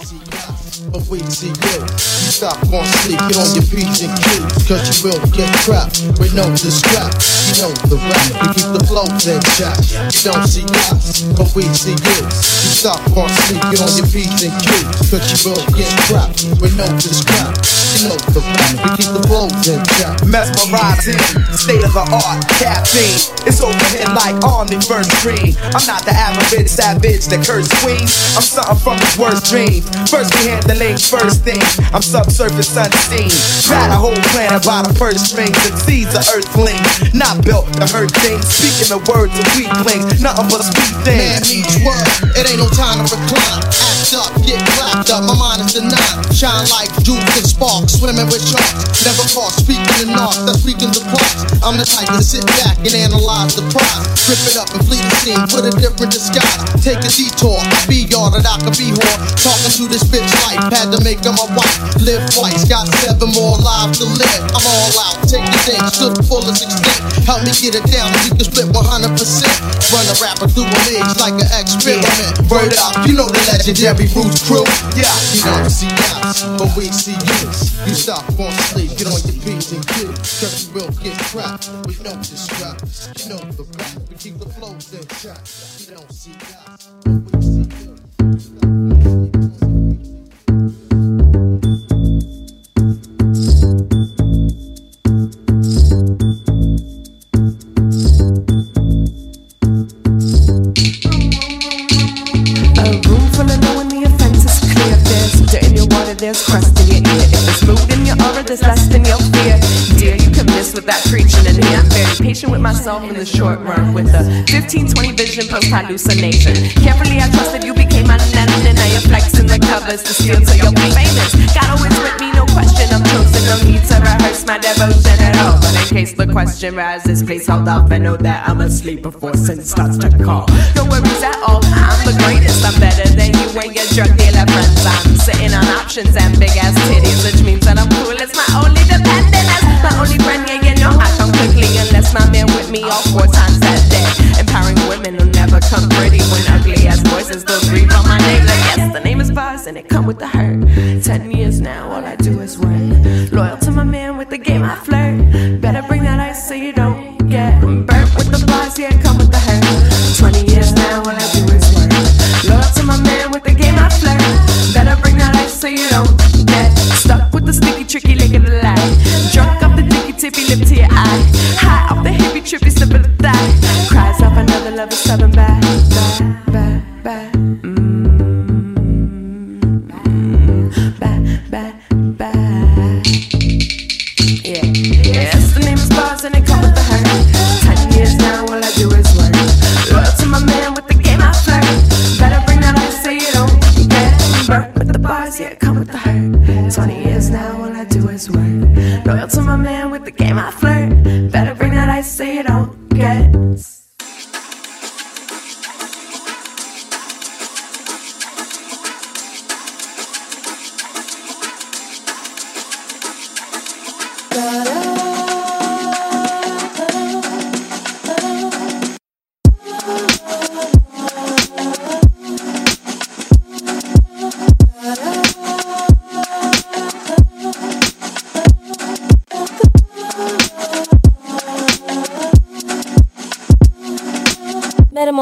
But wait till you, stop on sleep, get on your P's and Q's, cause you will get trapped with no distract. You know the rap, we keep the flow in check. You don't see us, but we see you. You stop on sleep, get on your P's and Q's, cause you will get trapped with no distract. You know the rap, we keep the flow in check. Mesmerizing, state of the art, caffeine. It's overhead like first screen. I'm not the average savage that curse queens. I'm something from his worst dream. First we handling first things. I'm subsurface unseen. Got a whole planet by the first strings and seeds of earthlings. Not built to hurt things. Speaking the words of weaklings, nothing but sweet Man things. needs work, it ain't no time to recline. Act up, get clapped up, my mind is nine. Shine like jewels and sparks, swimming with sharks. Never caught speaking in art, that's speaking the parts. I'm the type to sit back and analyze the prize. Rip it up and flee the scene with a different disguise. Take a detour, be all that I could be whore. Talking to this bitch life, had to make her my wife. Live twice, got seven more lives to live. I'm all out, take the things to the fullest extent. Help me get it down, we can split 100%. Run a rapper through a league like an experiment. Word up, you know the legendary Roots crew. Yeah, you don't see us, but we see you. You stop on sleep, get on your P's and Q's. Cause you will get trapped with no distract. You know the rap, we keep the flows in check. You don't see us, but we see you. In the short run with the 15 20 vision post hallucination. Carefully, I trusted you became my net, and now you're flexing the covers to steal till you'll be famous. God always with me, no question. I'm chosen, no need to rehearse my devotion at all. But in case the question rises, please hold off and know that I'm asleep before sin starts to call. No worries at all, I'm the greatest. I'm better than you and your drug dealer friends. I'm sitting on options and big ass titties, which means that I'm cool. It's my only dependent. That's my only friend. Yeah, you I come quickly unless my man with me all four times that day. Empowering women who never come pretty when ugly ass voices still breathe on my name. Like, yes, the name is Buzz and it come with the hurt. Ten years now, all I do is win. Loyal to my man with the game I flirt. Better bring that ice so you don't get burnt with the bars. Yeah, come with the hurt. Twenty years now, all I do is work. Loyal to my man with the game I flirt. Better bring that ice so you don't tippy lip to your eye. High off the hippie, trippy, slip of the thigh. Cries off another lover, stubborn back,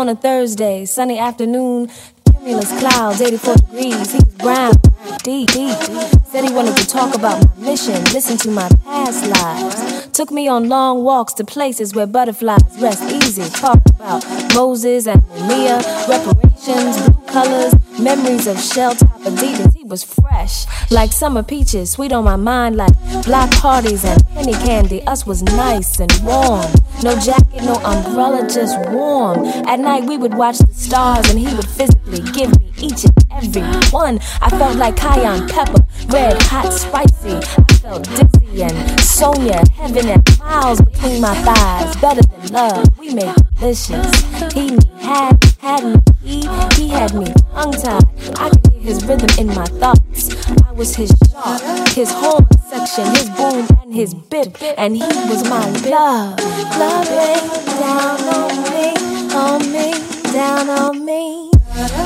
a Thursday, sunny afternoon, cumulus clouds, 84 degrees. He was brown, deep, deep. Said he wanted to talk about my mission, listen to my past lives. Took me on long walks to places where butterflies rest easy. Talked about Moses and Mia, reparations, blue colors, memories of shell top Adidas. Was fresh, like summer peaches, sweet on my mind, like block parties and penny candy. Us was nice and warm. No jacket, no umbrella, just warm. At night we would watch the stars and he would physically give me each and every one. I felt like cayenne pepper, red, hot, spicy. I felt dizzy and Sonia, heaven and miles between my thighs. Better than love, we made delicious. He had, had me, he, he had me tongue tied. I could his rhythm in my thoughts. I was his shark, his horn section, his boom and his bip, and he was my love. Love rain down on me, on me, down on me.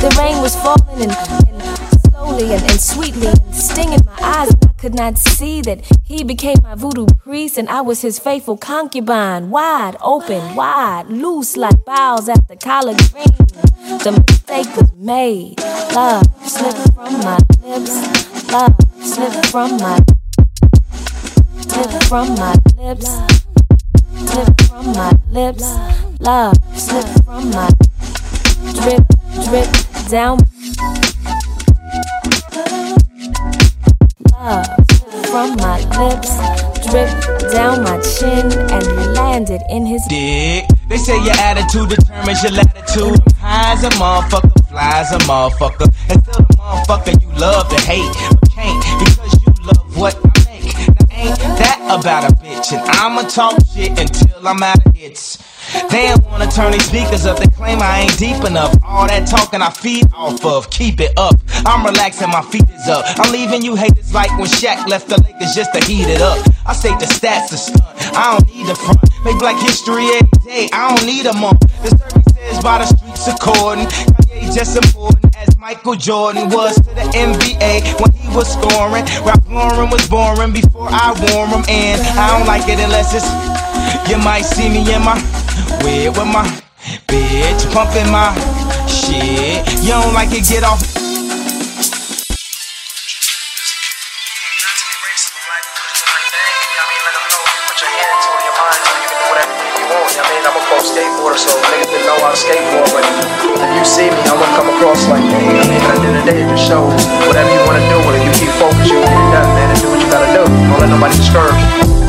The rain was falling and, and slowly and, and sweetly stinging my eyes, could not see that he became my voodoo priest, and I was his faithful concubine, wide open, wide, loose like boughs after collard green. The mistake was made. Love slipped from my lips. Love slipped from my slipped from my lips. Slipped from my lips. Love slipped from my drip, drip down. From my lips, drip down my chin, and landed in his dick. They say your attitude determines your latitude. I'm high as a motherfucker, flies a motherfucker. And still the motherfucker you love to hate, but can't because you love what I make. Now ain't that about a bitch? And I'ma talk shit until I'm out of hits. They don't wanna turn these speakers up, they claim I ain't deep enough. All that talking I feed off of, keep it up. I'm relaxing, my feet is up. I'm leaving you haters like when Shaq left the Lakers just to heat it up. I say the stats are stunt, I don't need the front. Make black history every day, I don't need a month. The service says by the streets according. Kanye just important as Michael Jordan was to the NBA when he was scoring. Ralph Lauren was boring before I wore him, and I don't like it unless it's. You might see me in my weird with my bitch pumping my shit. You don't like it, get off. Skateboarder, so niggas didn't know how to skateboard. But if you see me, I wouldn't come across like what I mean? But at the end of the day, just shows whatever you want to do. And if you keep focused, you'll get it done, man. And do what you gotta do. Don't let nobody discourage you.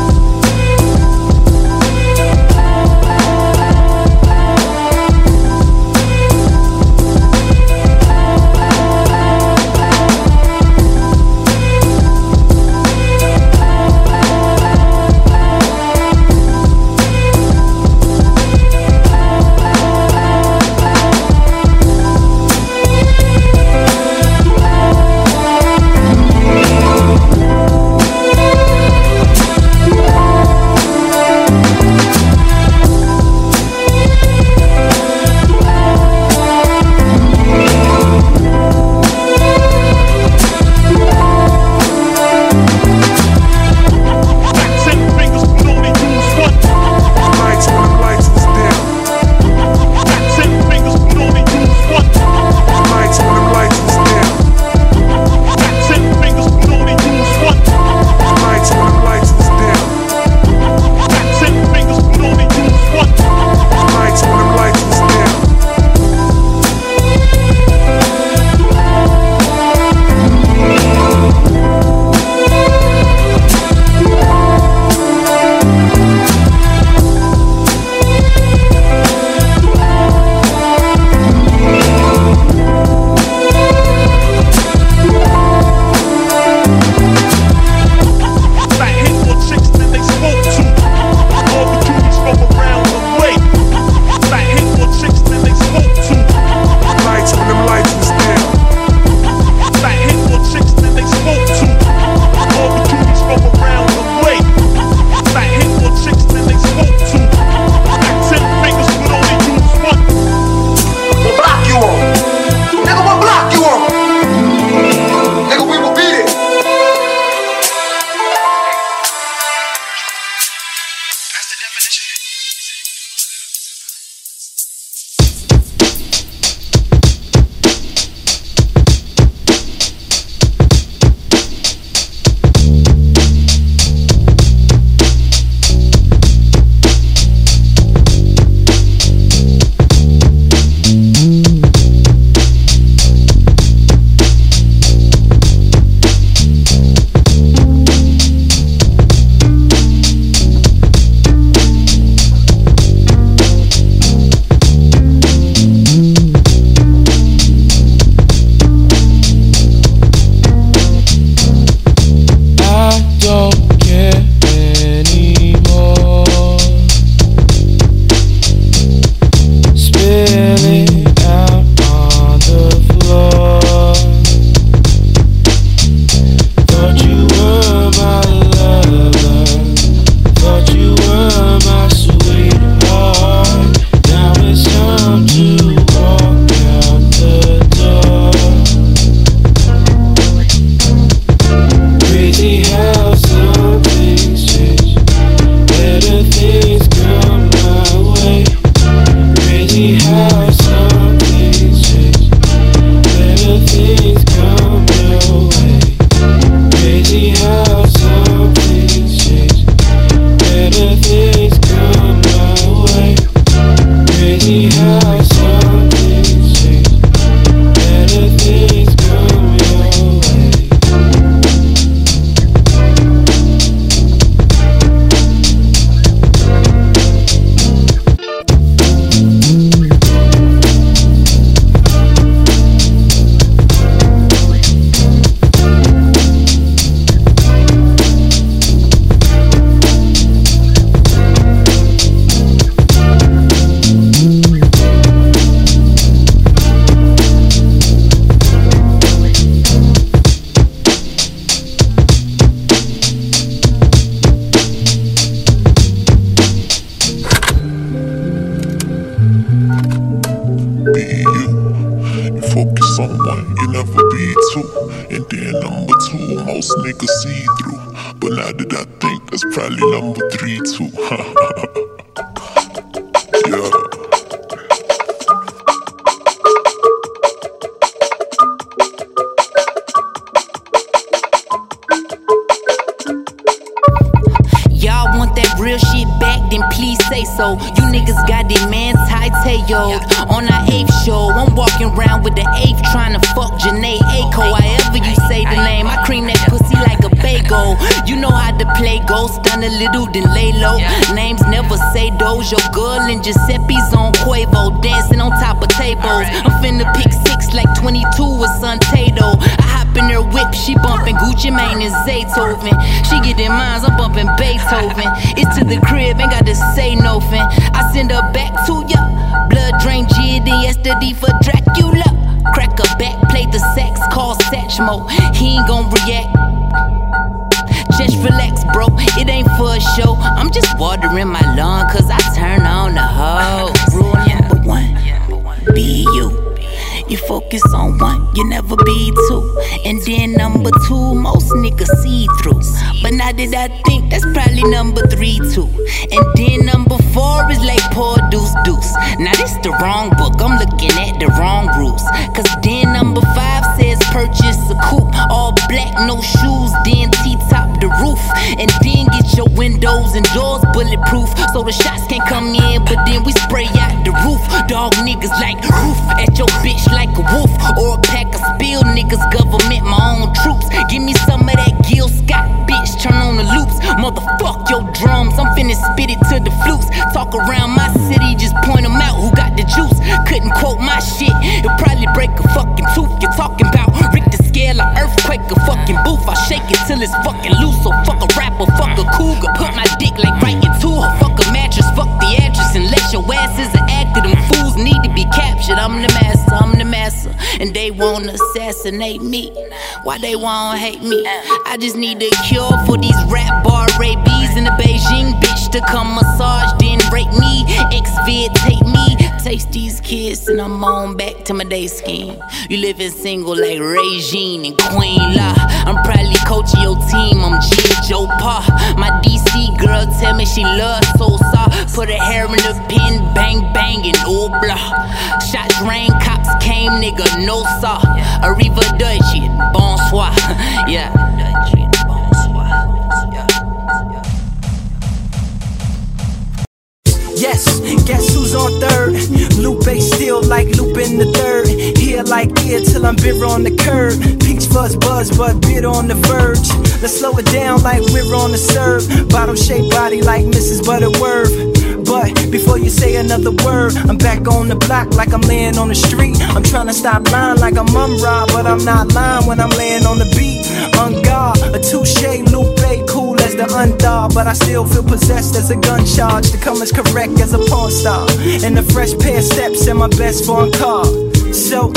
She bumping Gucci Mane and Zaytoven. She getting mines, I'm bumping Beethoven. It's to the crib, ain't got to say nothing. I send her back to ya. Blood drain G than yesterday for Dracula. Crack a back, play the sex, call Satchmo. He ain't gon' react. Just relax, bro. It ain't for a show. I'm just watering my lawn, cause I turn on the hoe. Rule number one be you. You focus on one, you never be two. And then number two, most niggas see through. But now that I think that's probably number three too. And then number four is like poor deuce deuce. Now this the wrong book, I'm looking at the wrong rules. Cause then number five says purchase a coupe, all black, no shoes, then the roof. And then get your windows and doors bulletproof. So the shots can't come in, but then we spray out the roof. Dog niggas like roof at your bitch like a wolf. Or a pack of spill niggas, government, my own troops. Give me some of that Gil Scott, bitch, turn on the loops. Motherfuck your drums, I'm finna spit it to the flutes. Talk around my city, just point 'em out who got the juice. Couldn't quote my shit, it'll probably break a fucking tooth. You're talking about Scale of earthquake, a fucking booth. I shake it till it's fucking loose. So fuck a rapper, fuck a cougar. Put my dick like right into her. Fuck a mattress, fuck the actress. Unless your ass is an them fools need to be captured. I'm the master, I'm the master. And they wanna assassinate me. Why they wanna hate me? I just need a cure for these rap bar rabies in the Beijing bitch to come massage, then rape me. Ex-vid take me. Taste these kids and I'm on back to my day scheme. You living single like Regine and Queen La. I'm probably coaching your team. I'm G Joe Pa. My DC girl tell me she loves Sosa. Put her hair in the pin, bang bang and oh blah. Shots rain, cops came, nigga no saw. Arriva Dutchie, bonsoir. yeah. Yes, guess who's on third? Lupe still like in the third. Here like ear till I'm bitter on the curb. Peach fuzz buzz, but bitter on the verge. Let's slow it down like we're on the serve. Bottle shaped body like Mrs. Butterworth. But before you say another word, I'm back on the block like I'm laying on the street. I'm trying to stop lying like I'm rob, but I'm not lying when I'm laying on the beat. On guard, a touche, Lupe, cool as the undog, but I still feel possessed as a gun charge to come as correct as a porn star. And a fresh pair of steps and my best foreign car. So,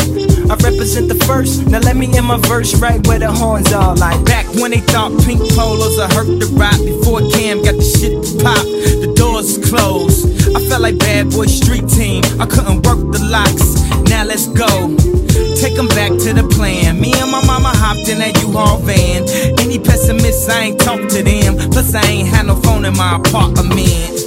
I represent the first. Now let me in my verse right where the horns are. Like Back when they thought pink polos would hurt the rock Before Cam got the shit to pop, the doors closed. I felt like bad boy street team, I couldn't work the locks. Now let's go, take them back to the plan. Me and my mama hopped in that U-Haul van. Any pessimists, I ain't talk to them. Plus I ain't had no phone in my apartment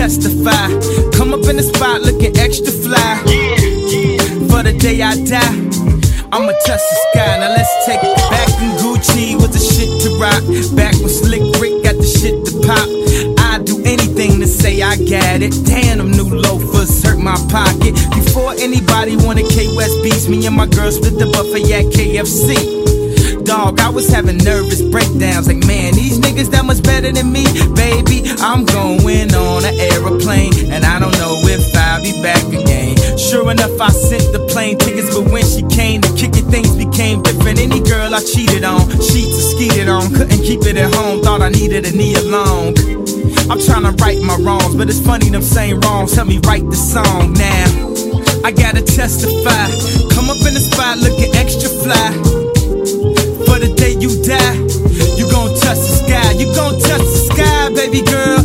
Testify. Come up in the spot looking extra fly. For the day I die, I'ma touch the sky. Now let's take it back in Gucci with the shit to rock. Back when Slick Rick got the shit to pop. I'd do anything to say I got it. Damn, them new loafers hurt my pocket. Before anybody wanted K West beats, me and my girls split the buffet at KFC. Dog, I was having nervous breakdowns. Like, man, these niggas that much better than me, baby. I'm on an aeroplane, and I don't know if I'll be back again. Sure enough, I sent the plane tickets, but when she came to kick things became different. Any girl I cheated on, sheets I skeeted on, couldn't keep it at home. Thought I needed a knee along. I'm trying to right my wrongs, but it's funny them same wrongs help me write the song now. I gotta testify. Come up in the spot looking extra fly. For the day you die, you gon' touch the sky. You gon' touch the sky, baby girl.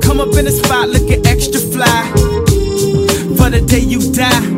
Come up in the spot looking extra fly. For the day you die,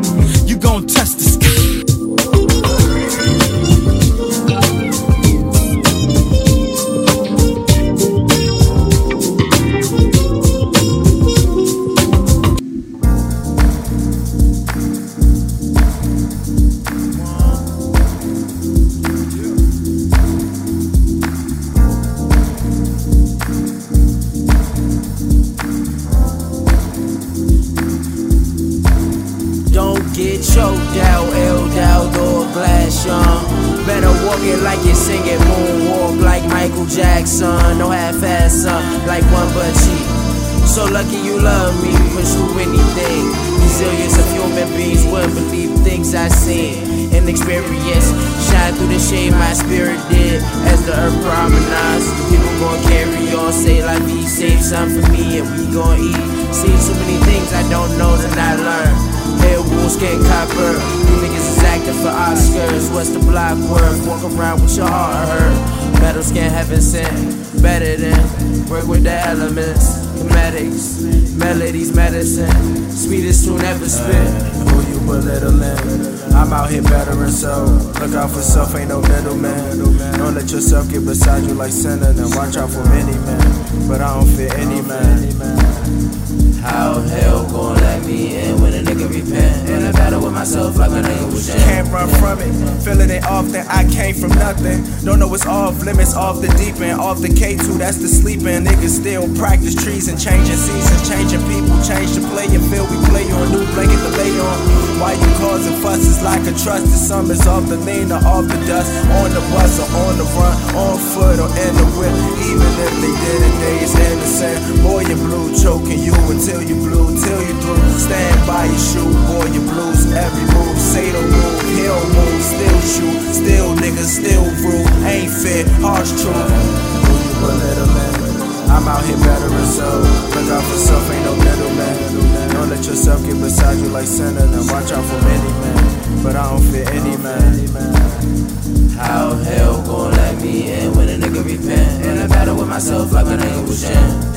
Look out for self, ain't no middleman Don't let yourself get beside you like sinning And watch out for any man. But I don't fear any man run from it, feeling it often. I came from nothing. Don't know it's off limits, off the deep end, off the K2, that's the sleeping. Niggas still practice trees and changing seasons, changing people, change the play and feel we play on new blanket to lay on. Why you causing fusses like a trust. trusted summers off the lean or off the dust, on the bus or on the run, on foot or in the whip. Even if they did it, they is innocent. Boy, you blue choking you until you blue, till you through. Stand by your shoe, boy, you blues. Move, say the move, hill move, still shoot, still niggas, still rule. Ain't fair, harsh truth. I'm out here bettering so Look out for self, ain't no middleman Don't let yourself get beside you like sinning And watch out for many men But I don't fear any man How hell gon' let me in when a nigga repent? In a battle with myself like a nigga was in.